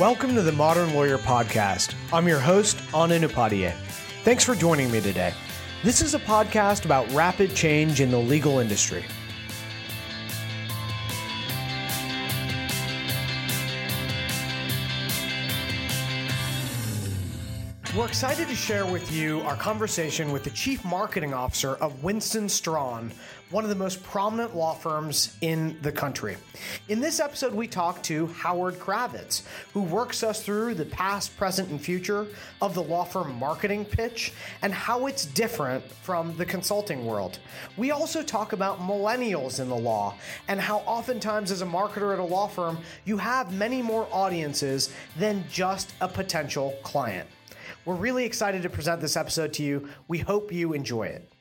Welcome to the Modern Lawyer Podcast. I'm your host, Anand Upadhyay. Thanks for joining me today. This is a podcast about rapid change in the legal industry. We're excited to share with you our conversation with the Chief Marketing Officer of Winston Strawn, one of the most prominent law firms in the country. In this episode, we talk to Howard Kravitz, who works us through the past, present, and future of the law firm marketing pitch and how it's different from the consulting world. We also talk about millennials in the law and how oftentimes, as a marketer at a law firm, you have many more audiences than just a potential client. We're really excited to present this episode to you. We hope you enjoy it.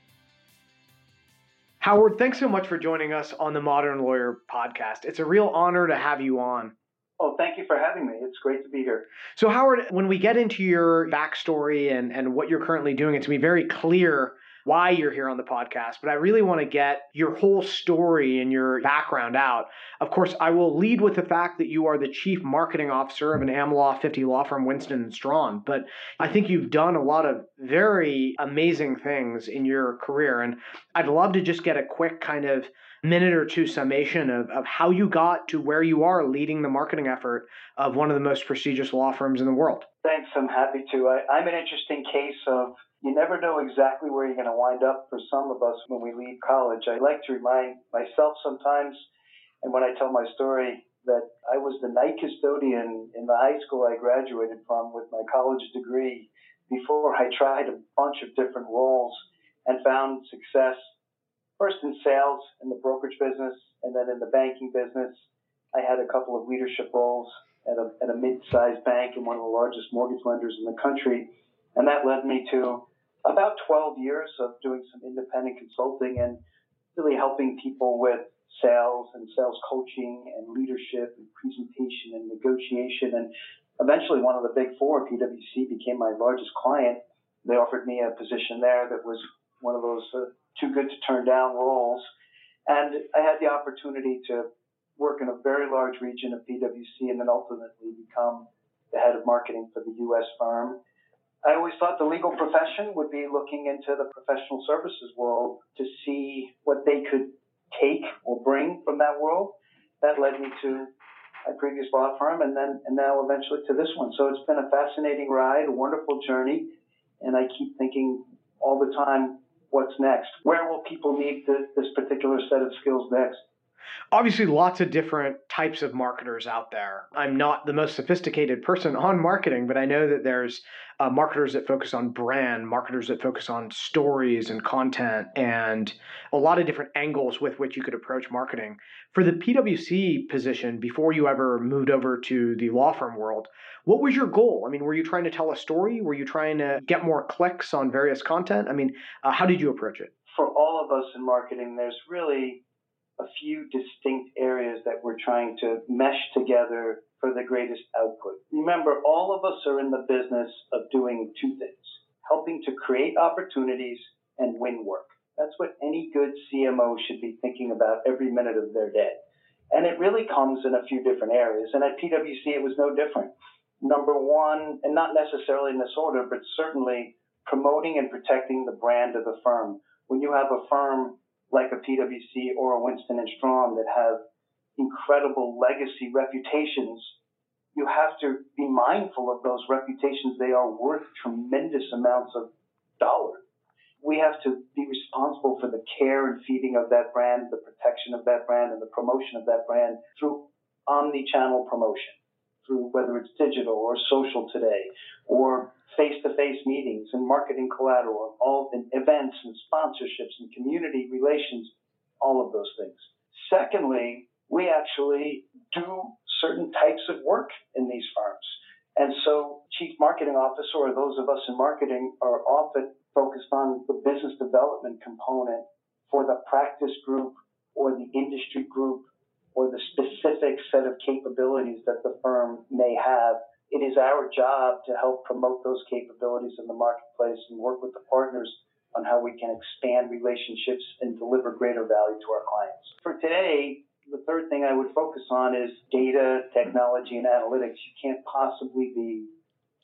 Howard, thanks so much for joining us on the Modern Lawyer podcast. It's a real honor to have you on. Oh, thank you for having me. It's great to be here. So, Howard, when we get into your backstory and, and what you're currently doing, it's going to be very clear why you're here on the podcast, but I really want to get your whole story and your background out. Of course, I will lead with the fact that you are the chief marketing officer of an AmLaw 50 law firm, Winston and Strawn. But I think you've done a lot of very amazing things in your career, and I'd love to just get a quick kind of minute or two summation of, of how you got to where you are leading the marketing effort of one of the most prestigious law firms in the world. Thanks, I'm happy to. I, I'm an interesting case of you never know exactly where you're going to wind up for some of us when we leave college. I like to remind myself sometimes, and when I tell my story, that I was the night custodian in the high school I graduated from with my college degree before I tried a bunch of different roles and found success first in sales in the brokerage business and then in the banking business. I had a couple of leadership roles at a, at a mid-sized bank and one of the largest mortgage lenders in the country. And that led me to about 12 years of doing some independent consulting and really helping people with sales and sales coaching and leadership and presentation and negotiation. And eventually, one of the big four, PwC, became my largest client. They offered me a position there that was one of those uh, too good to turn down roles. And I had the opportunity to work in a very large region of PwC and then ultimately become the head of marketing for the U.S. firm. I always thought the legal profession would be looking into the professional services world to see what they could take or bring from that world. That led me to my previous law firm and then and now eventually to this one. So it's been a fascinating ride, a wonderful journey, and I keep thinking all the time, what's next? Where will people need this particular set of skills next? Obviously lots of different types of marketers out there. I'm not the most sophisticated person on marketing, but I know that there's uh, marketers that focus on brand, marketers that focus on stories and content, and a lot of different angles with which you could approach marketing. For the PwC position, before you ever moved over to the law firm world, what was your goal? I mean, were you trying to tell a story? Were you trying to get more clicks on various content? I mean, uh, how did you approach it? For all of us in marketing, there's really a few distinct areas that we're trying to mesh together for the greatest output. Remember, all of us are in the business of doing two things helping to create opportunities and win work. That's what any good CMO should be thinking about every minute of their day. And it really comes in a few different areas. And at PwC, it was no different. Number one, and not necessarily in this order, but certainly promoting and protecting the brand of the firm. When you have a firm like a PwC or a Winston and Strawn that have incredible legacy reputations, you have to be mindful of those reputations. They are worth tremendous amounts of dollars. We have to be responsible for the care and feeding of that brand, the protection of that brand, and the promotion of that brand through omni-channel promotion, through whether it's digital or social today, or face-to-face meetings and marketing collateral, all in events and sponsorships and community relations, all of those things. Secondly, we actually do certain types of work in these firms. And so chief marketing officer or those of us in marketing are often focused on the business development component for the practice group or the industry group or the specific set of capabilities that the firm may have it is our job to help promote those capabilities in the marketplace and work with the partners on how we can expand relationships and deliver greater value to our clients. For today, The third thing I would focus on is data, technology, and analytics. You can't possibly be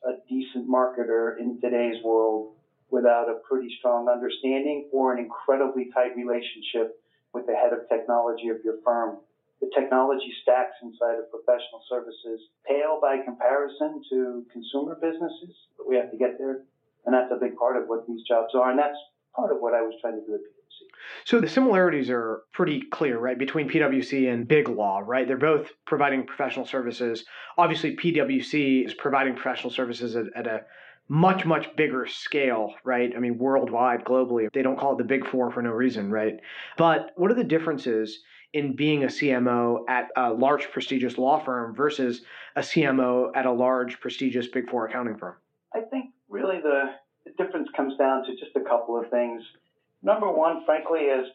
a decent marketer in today's world without a pretty strong understanding or an incredibly tight relationship with the head of technology of your firm. The technology stacks inside of professional services pale by comparison to consumer businesses, but we have to get there. And that's a big part of what these jobs are. And that's part of what I was trying to do at PwC. So the similarities are pretty clear, right, between PwC and Big Law, right? They're both providing professional services. Obviously, PwC is providing professional services at, at a much much bigger scale right i mean worldwide globally they don't call it the big four for no reason right but what are the differences in being a cmo at a large prestigious law firm versus a cmo at a large prestigious big four accounting firm? I think really the, the difference comes down to just a couple of things. Number one frankly is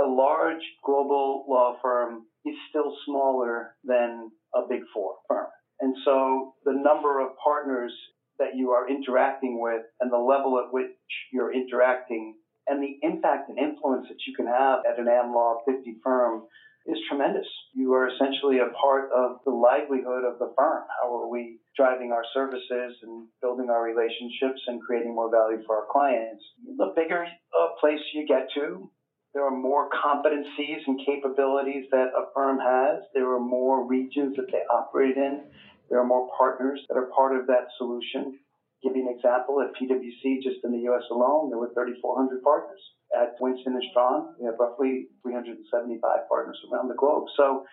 a large global law firm is still smaller than a big four firm. And so the number of partners that you are interacting with and the level at which you're interacting and the impact and influence that you can have at an AmLaw 50 firm is tremendous. You are essentially a part of the livelihood of the firm. How are we driving our services and building our relationships and creating more value for our clients? The bigger a place you get to, there are more competencies and capabilities that a firm has. There are more regions that they operate in. There are more partners that are part of that solution. Give you an example, at PwC, just in the U.S. alone, there were 3,400 partners. At Winston Strawn, we have roughly 375 partners around the globe. So,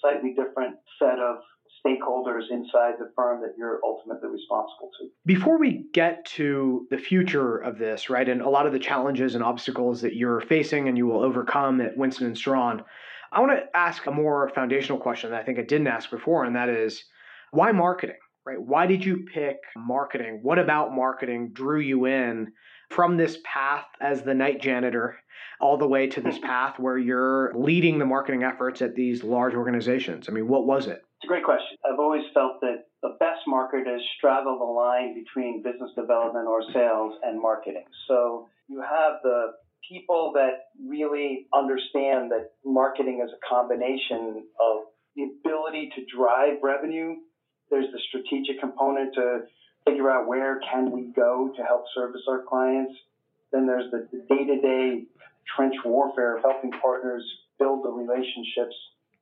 slightly different set of stakeholders inside the firm that you're ultimately responsible to. Before we get to the future of this, right, and a lot of the challenges and obstacles that you're facing and you will overcome at Winston Strawn, I want to ask a more foundational question that I think I didn't ask before, and that is why marketing? Right? Why did you pick marketing? What about marketing drew you in from this path as the night janitor all the way to this path where you're leading the marketing efforts at these large organizations? I mean, what was it? It's a great question. I've always felt that the best marketers straddle the line between business development or sales and marketing. So you have the people that really understand that marketing is a combination of the ability to drive revenue there's the strategic component to figure out where can we go to help service our clients. Then there's the day-to-day trench warfare of helping partners build the relationships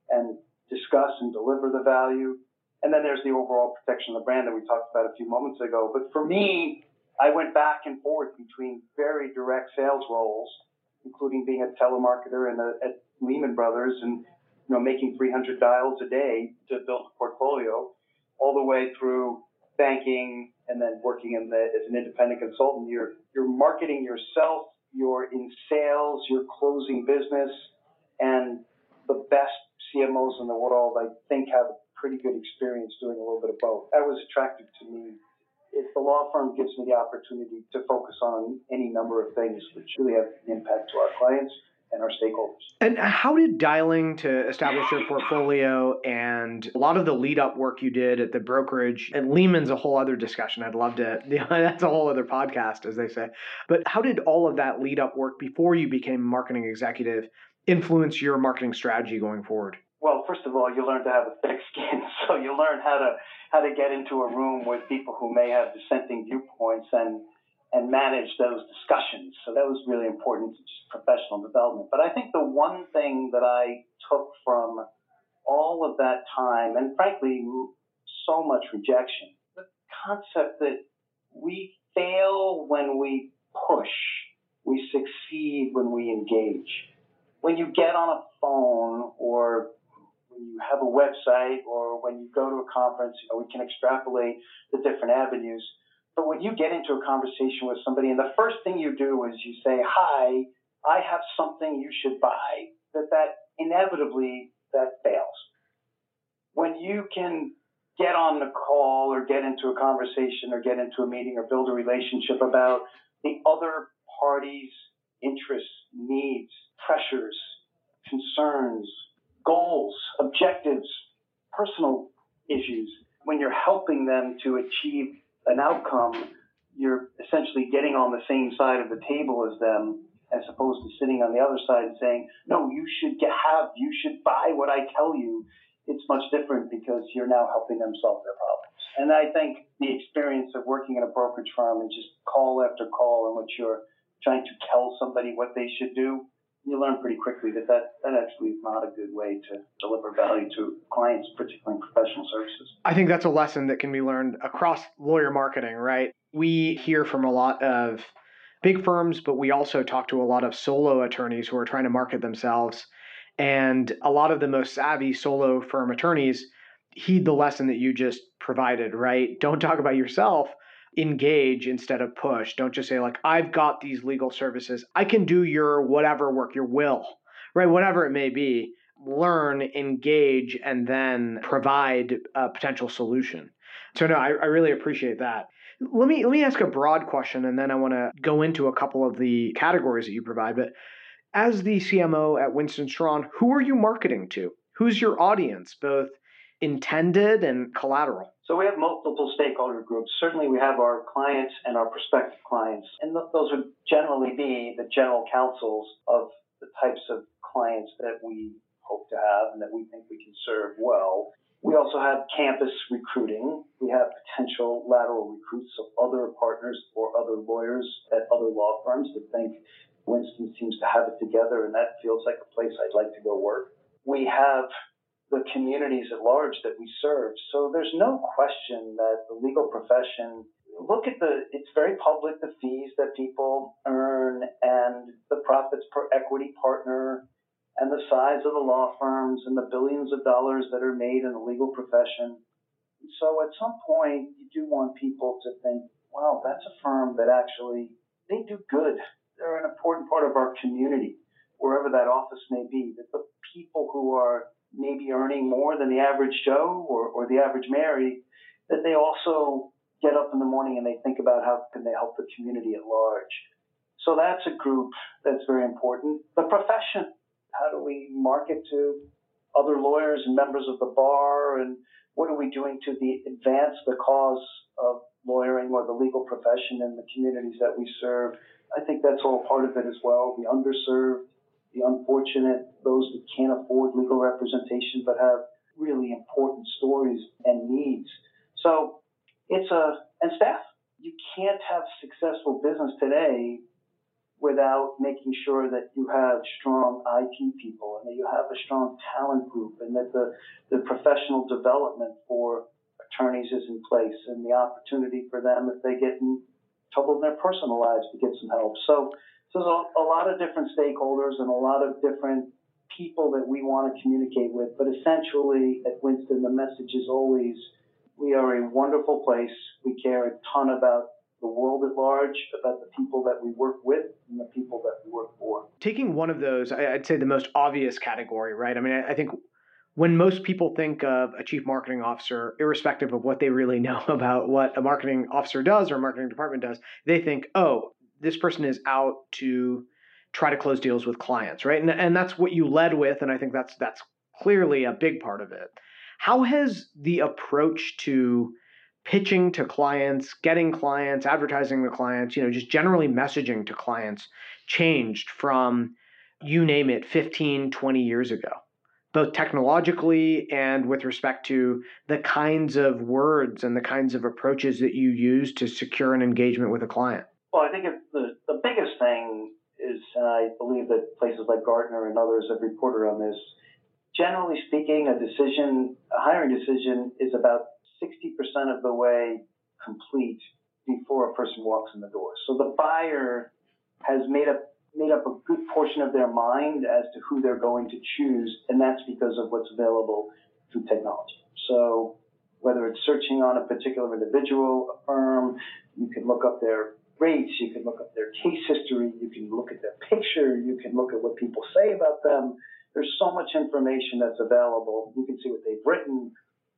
and discuss and deliver the value. And then there's the overall protection of the brand that we talked about a few moments ago. But for me, I went back and forth between very direct sales roles, including being a telemarketer and a, at Lehman Brothers and you know making 300 dials a day to build a portfolio, all the way through banking and then working in the, as an independent consultant. You're, you're marketing yourself, you're in sales, you're closing business, and the best CMOs in the world, I think, have a pretty good experience doing a little bit of both. That was attractive to me. If the law firm gives me the opportunity to focus on any number of things which really have an impact to our clients, and our stakeholders. And how did dialing to establish your portfolio and a lot of the lead up work you did at the brokerage and Lehman's a whole other discussion. I'd love to, you know, that's a whole other podcast, as they say. But how did all of that lead up work before you became marketing executive influence your marketing strategy going forward? Well, first of all, you learn to have a thick skin, so you learn how to how to get into a room with people who may have dissenting viewpoints and and manage those discussions. So that was really important to professional development. But I think the one thing that I took from all of that time, and frankly, so much rejection, the concept that we fail when we push, we succeed when we engage. When you get on a phone or when you have a website or when you go to a conference, you know, we can extrapolate the different avenues but when you get into a conversation with somebody and the first thing you do is you say, Hi, I have something you should buy, that that inevitably that fails. When you can get on the call or get into a conversation or get into a meeting or build a relationship about the other party's interests, needs, pressures, concerns, goals, objectives, personal issues, when you're helping them to achieve an outcome, you're essentially getting on the same side of the table as them, as opposed to sitting on the other side and saying, no, you should have, you should buy what I tell you. It's much different because you're now helping them solve their problems. And I think the experience of working in a brokerage firm and just call after call in which you're trying to tell somebody what they should do, you learn pretty quickly that, that that actually is not a good way to deliver value to clients, particularly in professional services. I think that's a lesson that can be learned across lawyer marketing, right? We hear from a lot of big firms, but we also talk to a lot of solo attorneys who are trying to market themselves. And a lot of the most savvy solo firm attorneys heed the lesson that you just provided, right? Don't talk about yourself. Engage instead of push. Don't just say, like, I've got these legal services. I can do your whatever work, your will, right? Whatever it may be. Learn, engage, and then provide a potential solution. So, no, I, I really appreciate that. Let me let me ask a broad question, and then I want to go into a couple of the categories that you provide. But as the CMO at Winston Strawn, who are you marketing to? Who's your audience, both intended and collateral? So we have multiple stakeholder groups. Certainly, we have our clients and our prospective clients, and those would generally be the general counsels of the types of clients that we hope to have and that we think we can serve well. We also have campus recruiting. We have potential lateral recruits of other partners or other lawyers at other law firms that think Winston seems to have it together and that feels like a place I'd like to go work. We have the communities at large that we serve. So there's no question that the legal profession look at the it's very public the fees that people earn and the profits per equity partner and the size of the law firms and the billions of dollars that are made in the legal profession. So at some point you do want people to think, wow, that's a firm that actually they do good. They're an important part of our community, wherever that office may be. That the people who are maybe earning more than the average Joe or, or the average Mary, that they also get up in the morning and they think about how can they help the community at large. So that's a group that's very important. The profession, how do we market to other lawyers and members of the bar and what are we doing to the, advance the cause of lawyering or the legal profession in the communities that we serve? I think that's all part of it as well. The underserved, the unfortunate, those that can't afford legal representation but have really important stories and needs. So it's a, and staff, you can't have successful business today without making sure that you have strong IT people and that you have a strong talent group and that the, the professional development for attorneys is in place and the opportunity for them if they get in trouble in their personal lives to get some help. So so there's a, a lot of different stakeholders and a lot of different people that we want to communicate with. But essentially, at Winston, the message is always we are a wonderful place. We care a ton about the world at large, about the people that we work with and the people that we work for. Taking one of those, I'd say the most obvious category, right? I mean, I think when most people think of a chief marketing officer, irrespective of what they really know about what a marketing officer does or a marketing department does, they think, oh, this person is out to try to close deals with clients, right? And, and that's what you led with, and I think that's that's clearly a big part of it. How has the approach to pitching to clients, getting clients, advertising to clients, you know, just generally messaging to clients changed from you name it 15, 20 years ago? Both technologically and with respect to the kinds of words and the kinds of approaches that you use to secure an engagement with a client. Well, I think the, the biggest thing is, and I believe that places like Gartner and others have reported on this, generally speaking, a decision, a hiring decision is about 60% of the way complete before a person walks in the door. So the buyer has made up made up a good portion of their mind as to who they're going to choose, and that's because of what's available through technology. So whether it's searching on a particular individual, a firm, you can look up their rates, you can look up their case history, you can look at their picture, you can look at what people say about them. There's so much information that's available. You can see what they've written.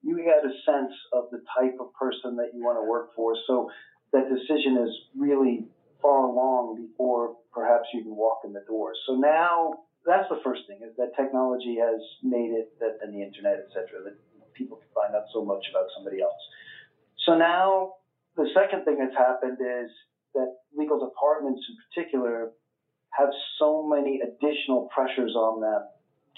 You get a sense of the type of person that you want to work for. So that decision is really far along before perhaps you can walk in the door. So now that's the first thing is that technology has made it that and the internet, et cetera, that people can find out so much about somebody else. So now the second thing that's happened is that legal departments in particular have so many additional pressures on them.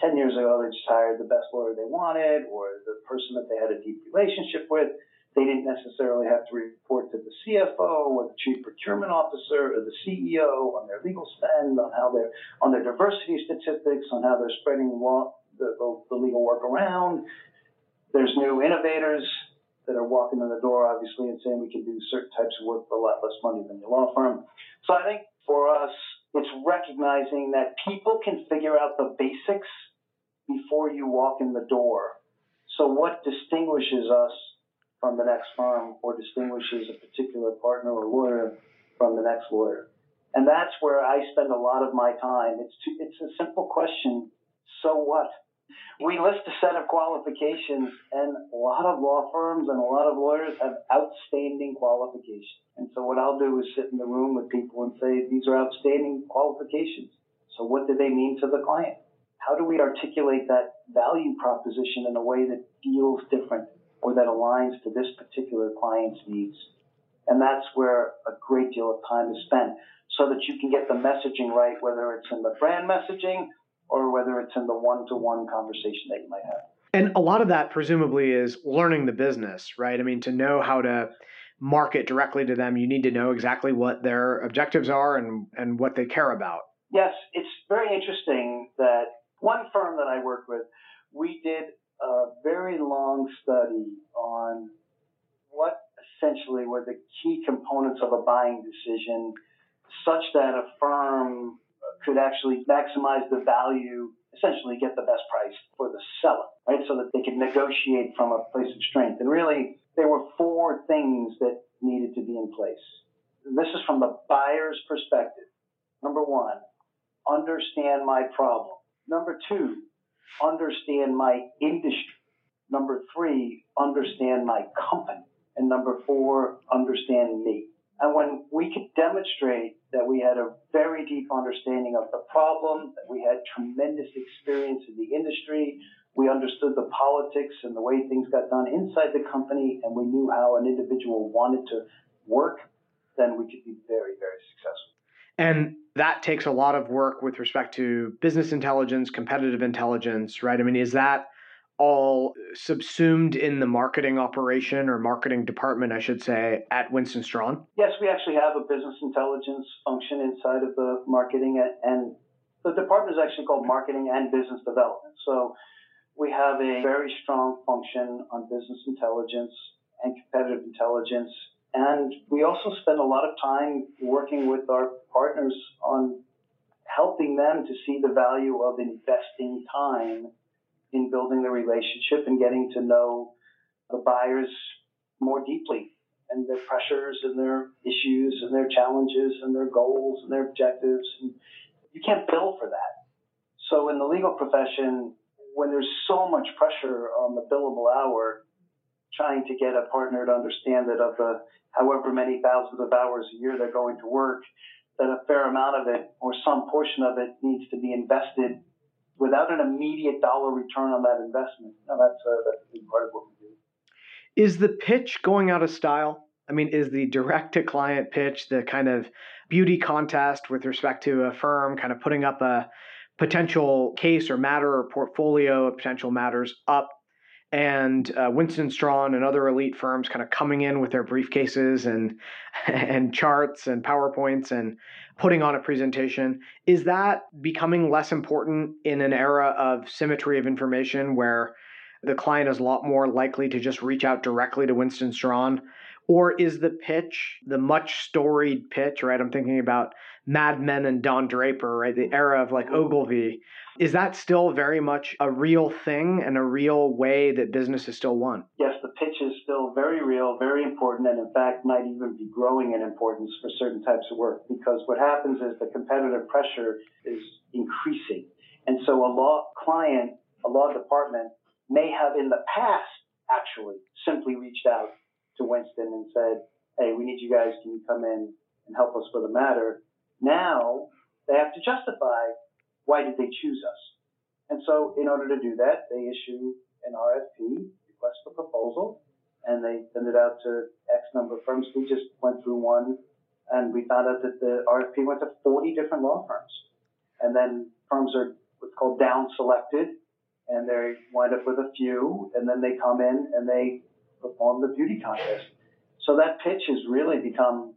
10 years ago, they just hired the best lawyer they wanted or the person that they had a deep relationship with. They didn't necessarily have to report to the CFO or the chief procurement officer or the CEO on their legal spend, on how they're on their diversity statistics, on how they're spreading law, the, the, the legal work around. There's new innovators that are walking in the door, obviously, and saying we can do certain types of work for a lot less money than your law firm. So I think for us, it's recognizing that people can figure out the basics before you walk in the door. So what distinguishes us from the next firm or distinguishes a particular partner or lawyer from the next lawyer? And that's where I spend a lot of my time. It's too, it's a simple question. So what? We list a set of qualifications, and a lot of law firms and a lot of lawyers have outstanding qualifications. And so, what I'll do is sit in the room with people and say, These are outstanding qualifications. So, what do they mean to the client? How do we articulate that value proposition in a way that feels different or that aligns to this particular client's needs? And that's where a great deal of time is spent so that you can get the messaging right, whether it's in the brand messaging or whether it's in the one to one conversation that you might have. And a lot of that presumably is learning the business, right? I mean, to know how to market directly to them, you need to know exactly what their objectives are and, and what they care about. Yes, it's very interesting that one firm that I worked with, we did a very long study on what essentially were the key components of a buying decision such that a firm could actually maximize the value, essentially get the best price for the seller, right? So that they could negotiate from a place of strength. And really, there were four things that needed to be in place. And this is from the buyer's perspective. Number one, understand my problem. Number two, understand my industry. Number three, understand my company. And number four, understand me. And when we could demonstrate that we had a very deep understanding of the problem, that we had tremendous experience in the industry, we understood the politics and the way things got done inside the company, and we knew how an individual wanted to work, then we could be very, very successful. And that takes a lot of work with respect to business intelligence, competitive intelligence, right? I mean, is that all subsumed in the marketing operation or marketing department, I should say, at Winston Strawn? Yes, we actually have a business intelligence function inside of the marketing, and the department is actually called Marketing and Business Development. So we have a very strong function on business intelligence and competitive intelligence. And we also spend a lot of time working with our partners on helping them to see the value of investing time in building the relationship and getting to know the buyers more deeply and their pressures and their issues and their challenges and their goals and their objectives. And you can't bill for that. So in the legal profession, when there's so much pressure on the billable hour, trying to get a partner to understand that of the however many thousands of hours a year they're going to work, that a fair amount of it or some portion of it needs to be invested without an immediate dollar return on that investment. Now that's a, that's a big part of what we do. Is the pitch going out of style? I mean, is the direct to client pitch the kind of beauty contest with respect to a firm kind of putting up a potential case or matter or portfolio of potential matters up and uh, Winston Strawn and other elite firms kind of coming in with their briefcases and and charts and powerpoints and putting on a presentation. Is that becoming less important in an era of symmetry of information where the client is a lot more likely to just reach out directly to Winston Strawn or is the pitch the much storied pitch right i'm thinking about mad men and don draper right the era of like ogilvy is that still very much a real thing and a real way that business is still won? Yes, the pitch is still very real, very important, and in fact might even be growing in importance for certain types of work because what happens is the competitive pressure is increasing. And so a law client, a law department may have in the past actually simply reached out to Winston and said, hey, we need you guys, can you come in and help us with a matter? Now they have to justify why did they choose us? And so, in order to do that, they issue an RFP, request for proposal, and they send it out to X number of firms. We just went through one And we found out that the RFP went to 40 different law firms. And then firms are what's called down selected, and they wind up with a few, and then they come in and they perform the beauty contest. So that pitch has really become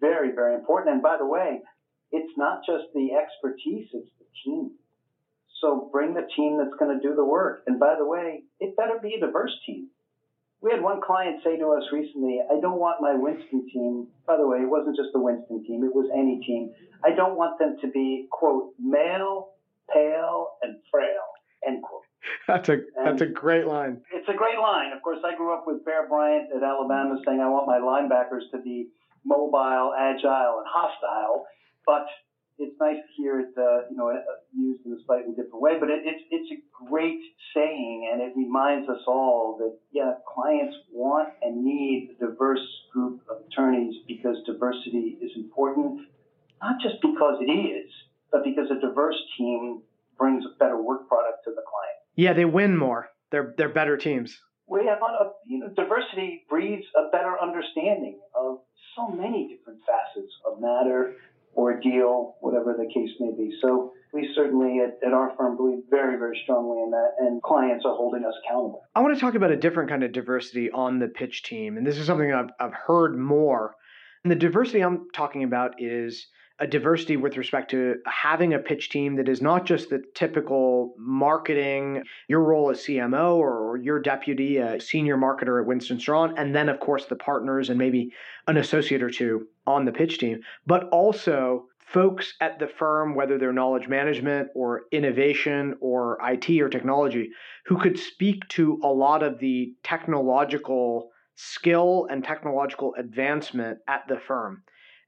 very, very important. And by the way, it's not just the expertise, it's the team. So bring the team that's going to do the work. And by the way, it better be a diverse team. We had one client say to us recently, I don't want my Winston team, by the way, it wasn't just the Winston team, it was any team. I don't want them to be, quote, male, pale, and frail, end quote. That's a that's a great line. It's a great line. Of course, I grew up with Bear Bryant at Alabama saying I want my linebackers to be mobile, agile, and hostile. But it's nice to hear it, uh, you know, uh, used in a slightly different way. But it, it's it's a great saying, and it reminds us all that yeah, clients want and need a diverse group of attorneys because diversity is important, not just because it is, but because a diverse team brings a better work product to the client. Yeah, they win more. They're they're better teams. We have a, you know diversity breeds a better understanding of so many different facets of matter or deal, whatever the case may be. So we certainly at, at, our firm believe very, very strongly in that, and clients are holding us accountable. I want to talk about a different kind of diversity on the pitch team, and this is something I've, I've heard more. And the diversity I'm talking about is a diversity with respect to having a pitch team that is not just the typical marketing, your role as CMO or your deputy, a senior marketer at Winston Strawn, and then, of course, the partners and maybe an associate or two on the pitch team, but also folks at the firm, whether they're knowledge management or innovation or IT or technology, who could speak to a lot of the technological skill and technological advancement at the firm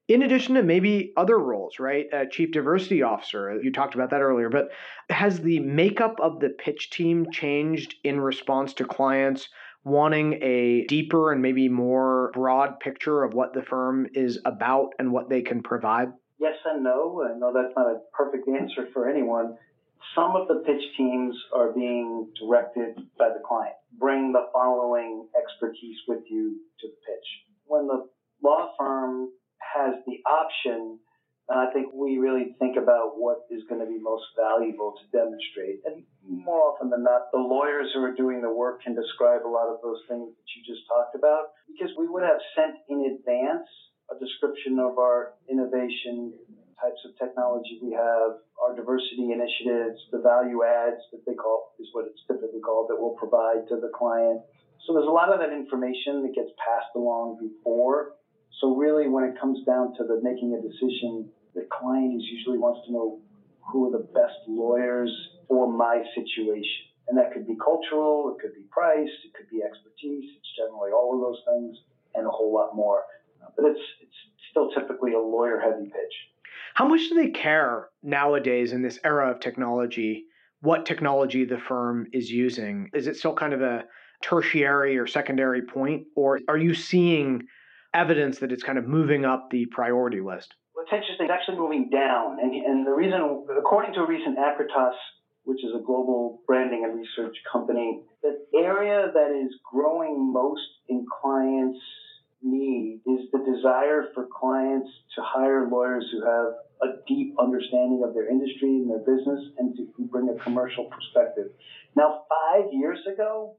in addition to maybe other roles, right? A chief diversity officer, you talked about that earlier, but has the makeup of the pitch team changed in response to clients wanting a deeper and maybe more broad picture of what the firm is about and what they can provide? Yes and no. I know that's not a perfect answer for anyone. Some of the pitch teams are being directed by the client. Bring the following expertise with you to the pitch. When the law firm has the option, and I think we really think about what is going to be most valuable to demonstrate. And more often than not, the lawyers who are doing the work can describe a lot of those things that you just talked about because we would have sent in advance a description of our innovation types of technology we have, our diversity initiatives, the value adds that they call is what it's typically called that we'll provide to the client. So there's a lot of that information that gets passed along before so really, when it comes down to the making a decision, the client is usually wants to know who are the best lawyers for my situation. And that could be cultural, it could be price, it could be expertise. It's generally all of those things and a whole lot more. But it's it's still typically a lawyer heavy pitch. How much do they care nowadays in this era of technology? What technology the firm is using? Is it still kind of a tertiary or secondary point, or are you seeing evidence that it's kind of moving up the priority list? It's interesting. It's actually moving down. And, and the reason, according to a recent Acritas, which is a global branding and research company, the area that is growing most in clients' need is the desire for clients to hire lawyers who have a deep understanding of their industry and their business and to bring a commercial perspective. Now, five years ago,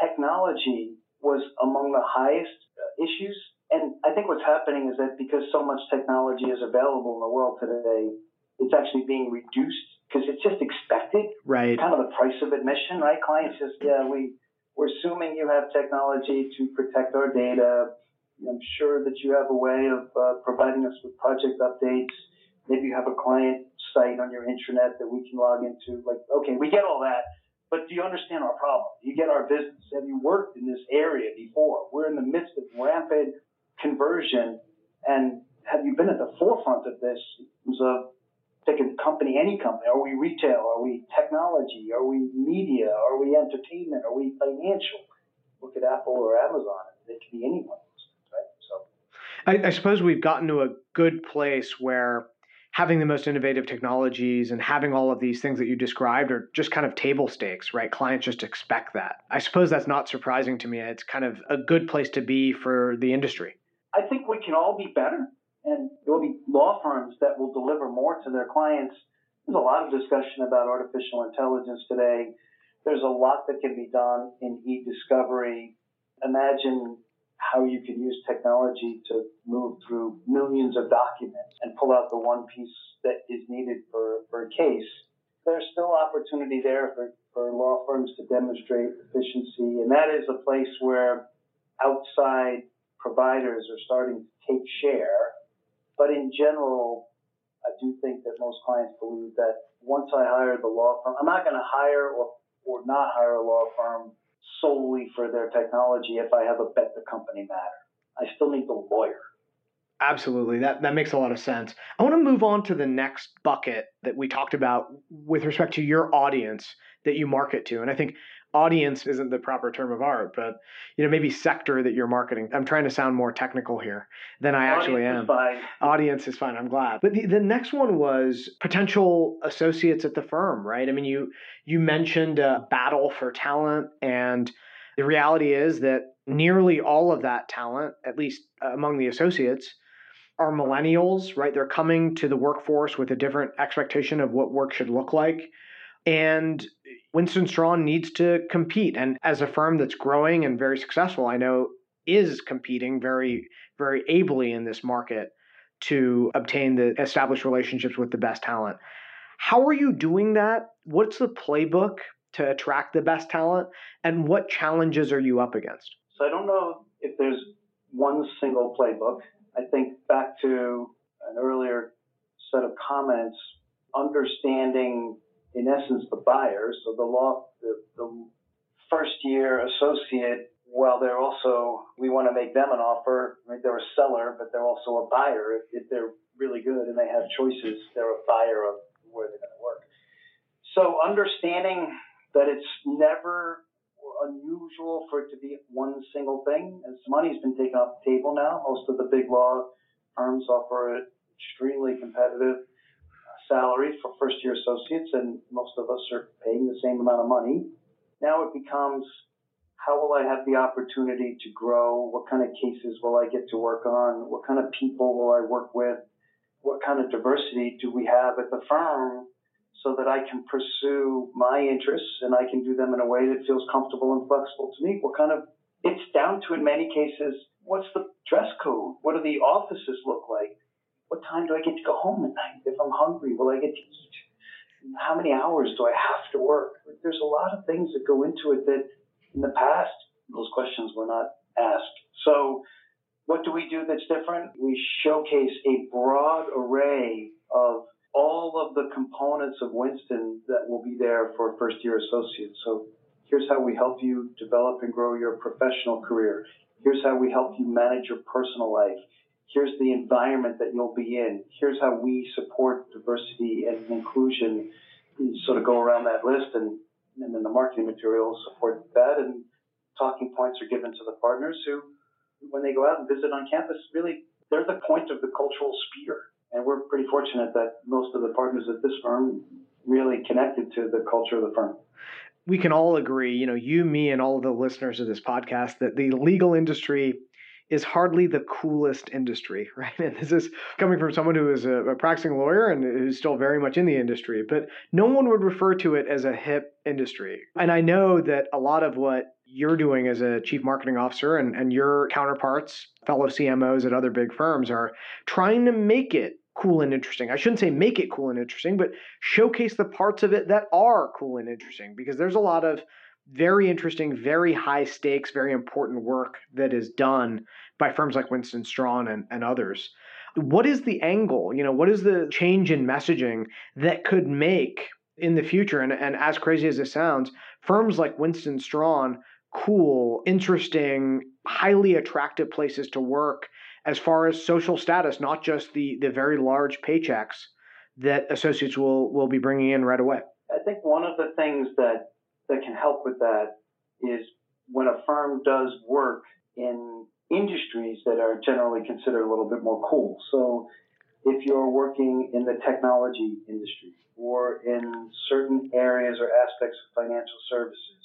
technology was among the highest issues I think what's happening is that because so much technology is available in the world today, it's actually being reduced because it's just expected. Right. Kind of the price of admission, right? Clients just, yeah, we, we're assuming you have technology to protect our data. I'm sure that you have a way of uh, providing us with project updates. Maybe you have a client site on your intranet that we can log into. Like, okay, we get all that. But do you understand our problem? Do you get our business? Have you worked in this area before? We're in the midst of rampant conversion and have you been at the forefront of this in terms of take a company, any company? Are we retail? Are we technology? Are we media? Are we entertainment? Are we financial? Look at Apple or Amazon. It could be anyone. Right? So, I, I suppose we've gotten to a good place where having the most innovative technologies and having all of these things that you described are just kind of table stakes, right? Clients just expect that. I suppose that's not surprising to me. It's kind of a good place to be for the industry. I think we can all be better And there will be law firms that will deliver more to their clients. There's a lot of discussion about artificial intelligence today. There's a lot that can be done in e-discovery. Imagine how you can use technology to move through millions of documents and pull out the one piece that is needed for, for a case. There's still opportunity there for, for law firms to demonstrate efficiency, and that is a place where outside providers are starting to take share. But in general, I do think that most clients believe that once I hire the law firm, I'm not going to hire or, or not hire a law firm solely for their technology if I have a bet the company matter. I still need the lawyer. Absolutely. That that makes a lot of sense. I want to move on to the next bucket that we talked about with respect to your audience that you market to. And I think audience isn't the proper term of art, but you know maybe sector that you're marketing. I'm trying to sound more technical here than I actually am. Is fine. audience is fine. I'm glad. But the, the next one was potential associates at the firm, right? I mean, you you mentioned a battle for talent, and the reality is that nearly all of that talent, at least uh, among the associates, are millennials, right? They're coming to the workforce with a different expectation of what work should look like. And Winston Strawn needs to compete. And as a firm that's growing and very successful, I know is competing very, very ably in this market to obtain the established relationships with the best talent. How are you doing that? What's the playbook to attract the best talent? And what challenges are you up against? So I don't know if there's one single playbook. I think back to an earlier set of comments, understanding in essence, the buyers. So the law, the, the first year associate, while they're also, we want to make them an offer, right? They're a seller, but they're also a buyer. If, if they're really good and they have choices, they're a buyer of where they're going to work. So understanding that it's never unusual for it to be one single thing. As money's been taken off the table now, most of the big law firms offer it extremely competitive salary for first year associates, and most of us are paying the same amount of money. Now it becomes how will I have the opportunity to grow? What kind of cases will I get to work on? What kind of people will I work with? What kind of diversity do we have at the firm so that I can pursue my interests and I can do them in a way that feels comfortable and flexible to me? What kind of, it's down to in many cases, what's the dress code? What do the offices look like? What time do I get to go home at night? If I'm hungry, will I get to eat? How many hours do I have to work? There's a lot of things that go into it that in the past, those questions were not asked. So, what do we do that's different? We showcase a broad array of all of the components of Winston that will be there for first year associates. So, here's how we help you develop and grow your professional career. Here's how we help you manage your personal life here's the environment that you'll be in. Here's how we support diversity and inclusion. You sort of go around that list, and, and then the marketing materials support that. And talking points are given to the partners who, when they go out and visit on campus, really they're the point of the cultural spear. And we're pretty fortunate that most of the partners at this firm really connected to the culture of the firm we can all agree, you know, you, me, and all of the listeners of this podcast, that the legal industry is hardly the coolest industry, right? And this is coming from someone who is a, a, practicing lawyer and who's still very much in the industry, but no one would refer to it as a hip industry. And I know that a lot of what you're doing as a chief marketing officer and, and your counterparts, fellow CMOs at other big firms, are trying to make it cool and interesting. I shouldn't say make it cool and interesting, but showcase the parts of it that are cool and interesting because there's a lot of very interesting, very high stakes, very important work that is done by firms like Winston Strawn and, and others. What is the angle? You know, what is the change in messaging that could make in the future, and, and as crazy as it sounds, firms like Winston Strawn cool, interesting, highly attractive places to work as far as social status, not just the the very large paychecks that associates will will be bringing in right away. I think one of the things that that can help with that is when a firm does work in industries that are generally considered a little bit more cool. So if you're working in the technology industry or in certain areas or aspects of financial services,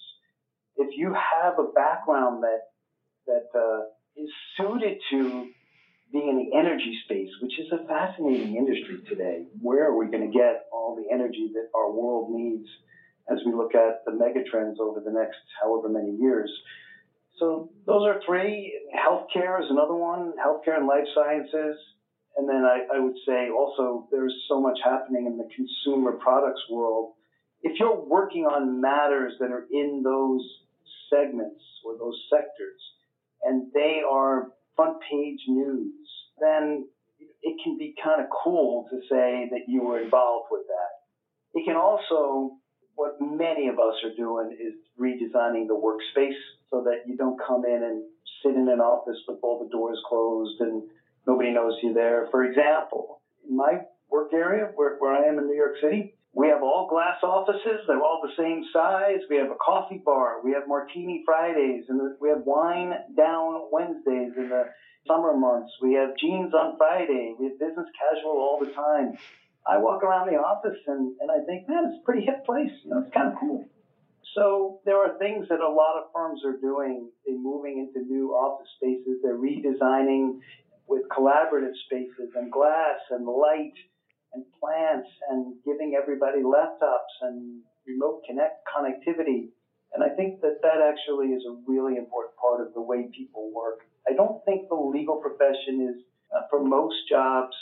if you have a background that that uh, is suited to being in the energy space, which is a fascinating industry today. Where are we going to get all the energy that our world needs as we look at the megatrends over the next however many years? So those are three. Healthcare is another one. Healthcare and life sciences. And then I, I would say also there's so much happening in the consumer products world. If you're working on matters that are in those segments or those sectors, and they are front page news, then it can be kind of cool to say that you were involved with that. It can also, what many of us are doing is redesigning the workspace so that you don't come in and sit in an office with all the doors closed and nobody knows you're there. For example, in my work area where, where I am in New York City, we have all glass offices. They're all the same size. We have a coffee bar. We have martini Fridays, and we have wine down Wednesdays in the summer months. We have jeans on Friday. We have business casual all the time. I walk around the office and, and I think, man, it's a pretty hip place. You know, it's kind of cool. So there are things that a lot of firms are doing. They're moving into new office spaces. They're redesigning with collaborative spaces and glass and light and plants and giving everybody laptops and remote connect connectivity. And I think that that actually is a really important part of the way people work. I don't think the legal profession is, uh, for most jobs,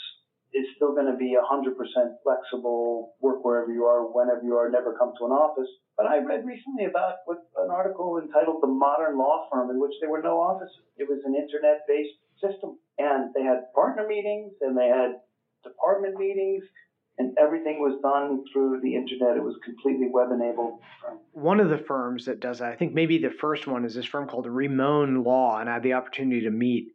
is still going to be 100% flexible, work wherever you are, whenever you are, never come to an office. But I read recently about what, an article entitled The Modern Law Firm, in which there were no offices. It was an internet based system. And they had partner meetings and they had department meetings, and everything was done through the internet. It was completely web enabled. One of the firms that does that, I think maybe the first one is this firm called Rimon Law, and I had the opportunity to meet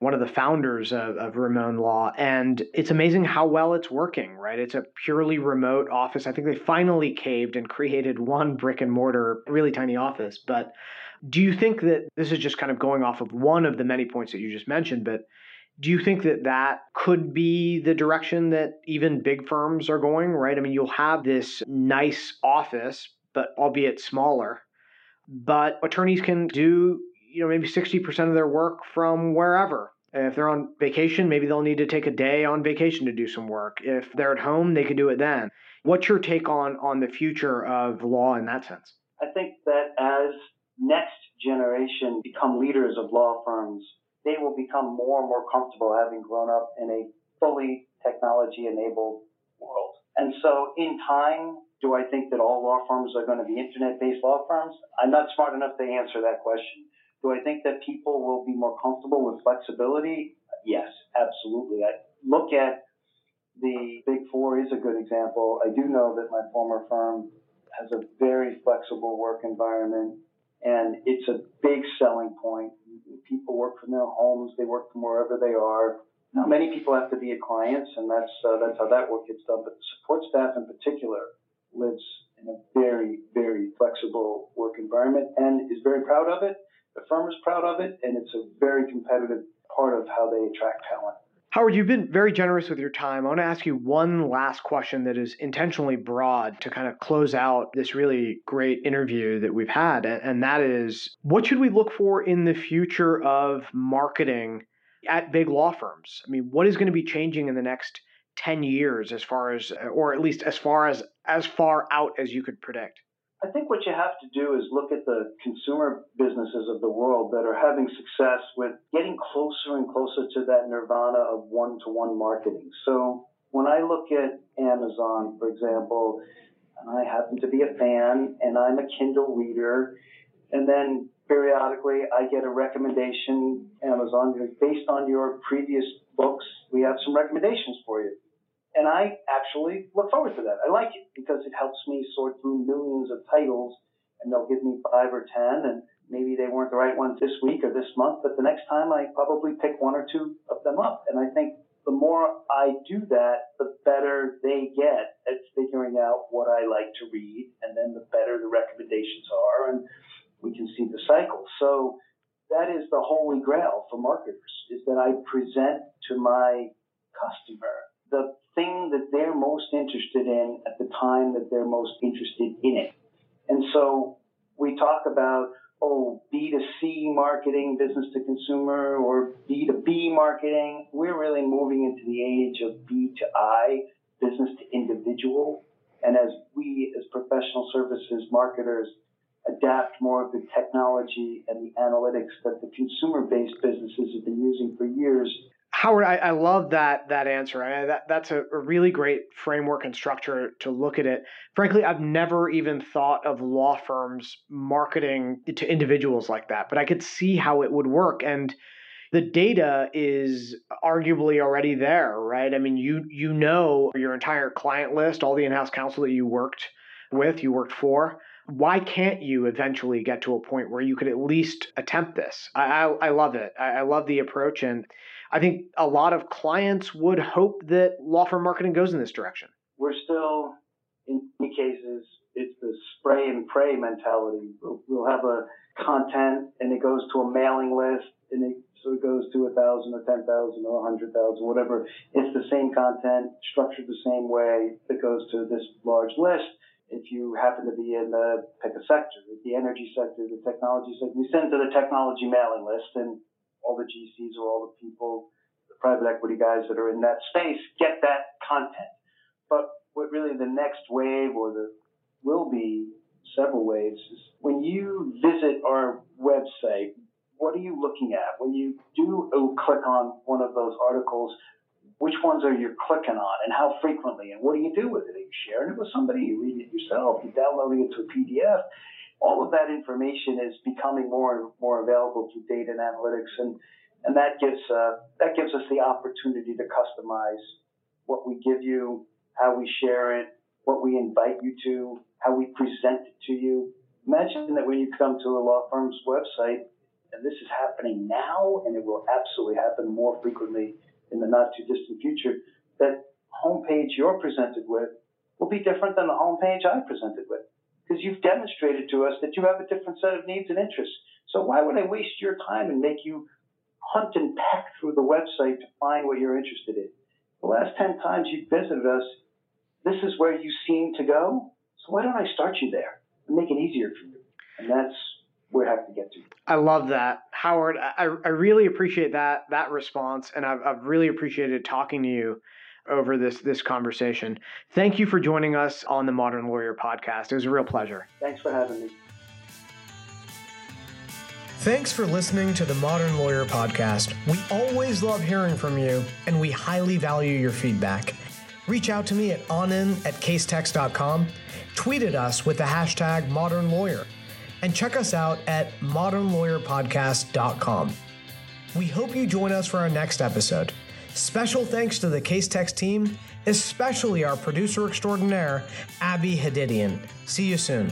one of the founders of, of Rimon Law, and it's amazing how well it's working, right? It's a purely remote office. I think they finally caved and created one brick and mortar, really tiny office. But do you think that this is just kind of going off of one of the many points that you just mentioned, but do you think that that could be the direction that even big firms are going, right? I mean, you'll have this nice office, but albeit smaller, but attorneys can do, you know, maybe 60% of their work from wherever. If they're on vacation, maybe they'll need to take a day on vacation to do some work. If they're at home, they can do it then. What's your take on on the future of law in that sense? I think that as next generation become leaders of law firms, they will become more and more comfortable having grown up in a fully technology enabled world. And so in time, do I think that all law firms are going to be internet based law firms? I'm not smart enough to answer that question. Do I think that people will be more comfortable with flexibility? Yes, absolutely. I look at the Big Four is a good example. I do know that my former firm has a very flexible work environment and it's a big selling point. People work from their homes, they work from wherever they are. Many people have to be at clients, and that's uh, that's how that work gets done. But the support staff, in particular, lives in a very, very flexible work environment and is very proud of it. The firm is proud of it, and it's a very competitive part of how they attract talent. Howard, you've been very generous with your time. I want to ask you one last question that is intentionally broad to kind of close out this really great interview that we've had. And that is what should we look for in the future of marketing at big law firms? I mean, what is going to be changing in the next 10 years as far as, or at least as far as, as far out as you could predict? I think what you have to do is look at the consumer businesses of the world that are having success with getting closer and closer to that nirvana of one to one marketing. So when I look at Amazon, for example, and I happen to be a fan and I'm a Kindle reader, and then periodically I get a recommendation, Amazon, based on your previous books, we have some recommendations for you. And I actually look forward to that. I like it because it helps me sort through millions of titles and they'll give me five or 10 and maybe they weren't the right ones this week or this month, but the next time I probably pick one or two of them up. And I think the more I do that, the better they get at figuring out what I like to read, and then the better the recommendations are, and we can see the cycle. So that is the holy grail for marketers, is that I present to my customer the thing that they're most interested in at the time that they're most interested in it. And so we talk about oh, B2C marketing, business to consumer, or B2B marketing. We're really moving into the age of B to I, business to individual. And as we, as professional services marketers, adapt more of the technology and the analytics that the consumer based businesses have been using for years Howard, I, I, love that that answer. I, that, that's a, a, really great framework and structure to look at it. Frankly, I've never even thought of law firms marketing to individuals like that, but I could see how it would work. And the data is arguably already there, right? I mean, you you know your entire client list, all the in-house counsel that you worked with, you worked for. Why can't you eventually get to a point where you could at least attempt this? I I, I love it. I, I love the approach and I think a lot of clients would hope that law firm marketing goes in this direction. We're still, in many cases, it's the spray and pray mentality. We'll, have a content and it goes to a mailing list and it so it goes to a thousand or ten thousand or a hundred thousand, whatever. It's the same content, structured the same way that goes to this large list. If you happen to be in the pick a sector, the energy sector, the technology sector, we send to the technology mailing list and all the GCs or all the people, the private equity guys that are in that space get that content. But what really the next wave or the will be several waves is when you visit our website, what are you looking at? When you do click on one of those articles, which ones are you clicking on and how frequently and what do you do with it? Are you sharing it with somebody? Are you reading it yourself? Are you downloading it to a PDF? All of that information is becoming more and more available through data and analytics, and and that gives uh, that gives us the opportunity to customize what we give you, how we share it, what we invite you to, how we present it to you. Imagine that when you come to a law firm's website, and this is happening now, and it will absolutely happen more frequently in the not too distant future, that homepage you're presented with will be different than the homepage I presented with because you've demonstrated to us that you have a different set of needs and interests. So why would I waste your time and make you hunt and peck through the website to find what you're interested in? The last 10 times you visited us, this is where you seem to go. So why don't I start you there and make it easier for you? And that's where I have to get to. I love that, Howard. I, I really appreciate that that response, and I've, I've really appreciated talking to you over this this conversation. Thank you for joining us on the Modern Lawyer podcast. It was a real pleasure. Thanks for having me. Thanks for listening to the Modern Lawyer podcast. We always love hearing from you, and we highly value your feedback. Reach out to me at onin at casetext.com, tweet at us with the hashtag Modern Lawyer, and check us out at modernlawyerpodcast.com. We hope you join us for our next episode. Special thanks to the Casetext team, especially our producer extraordinaire, Abby Hadidian. See you soon.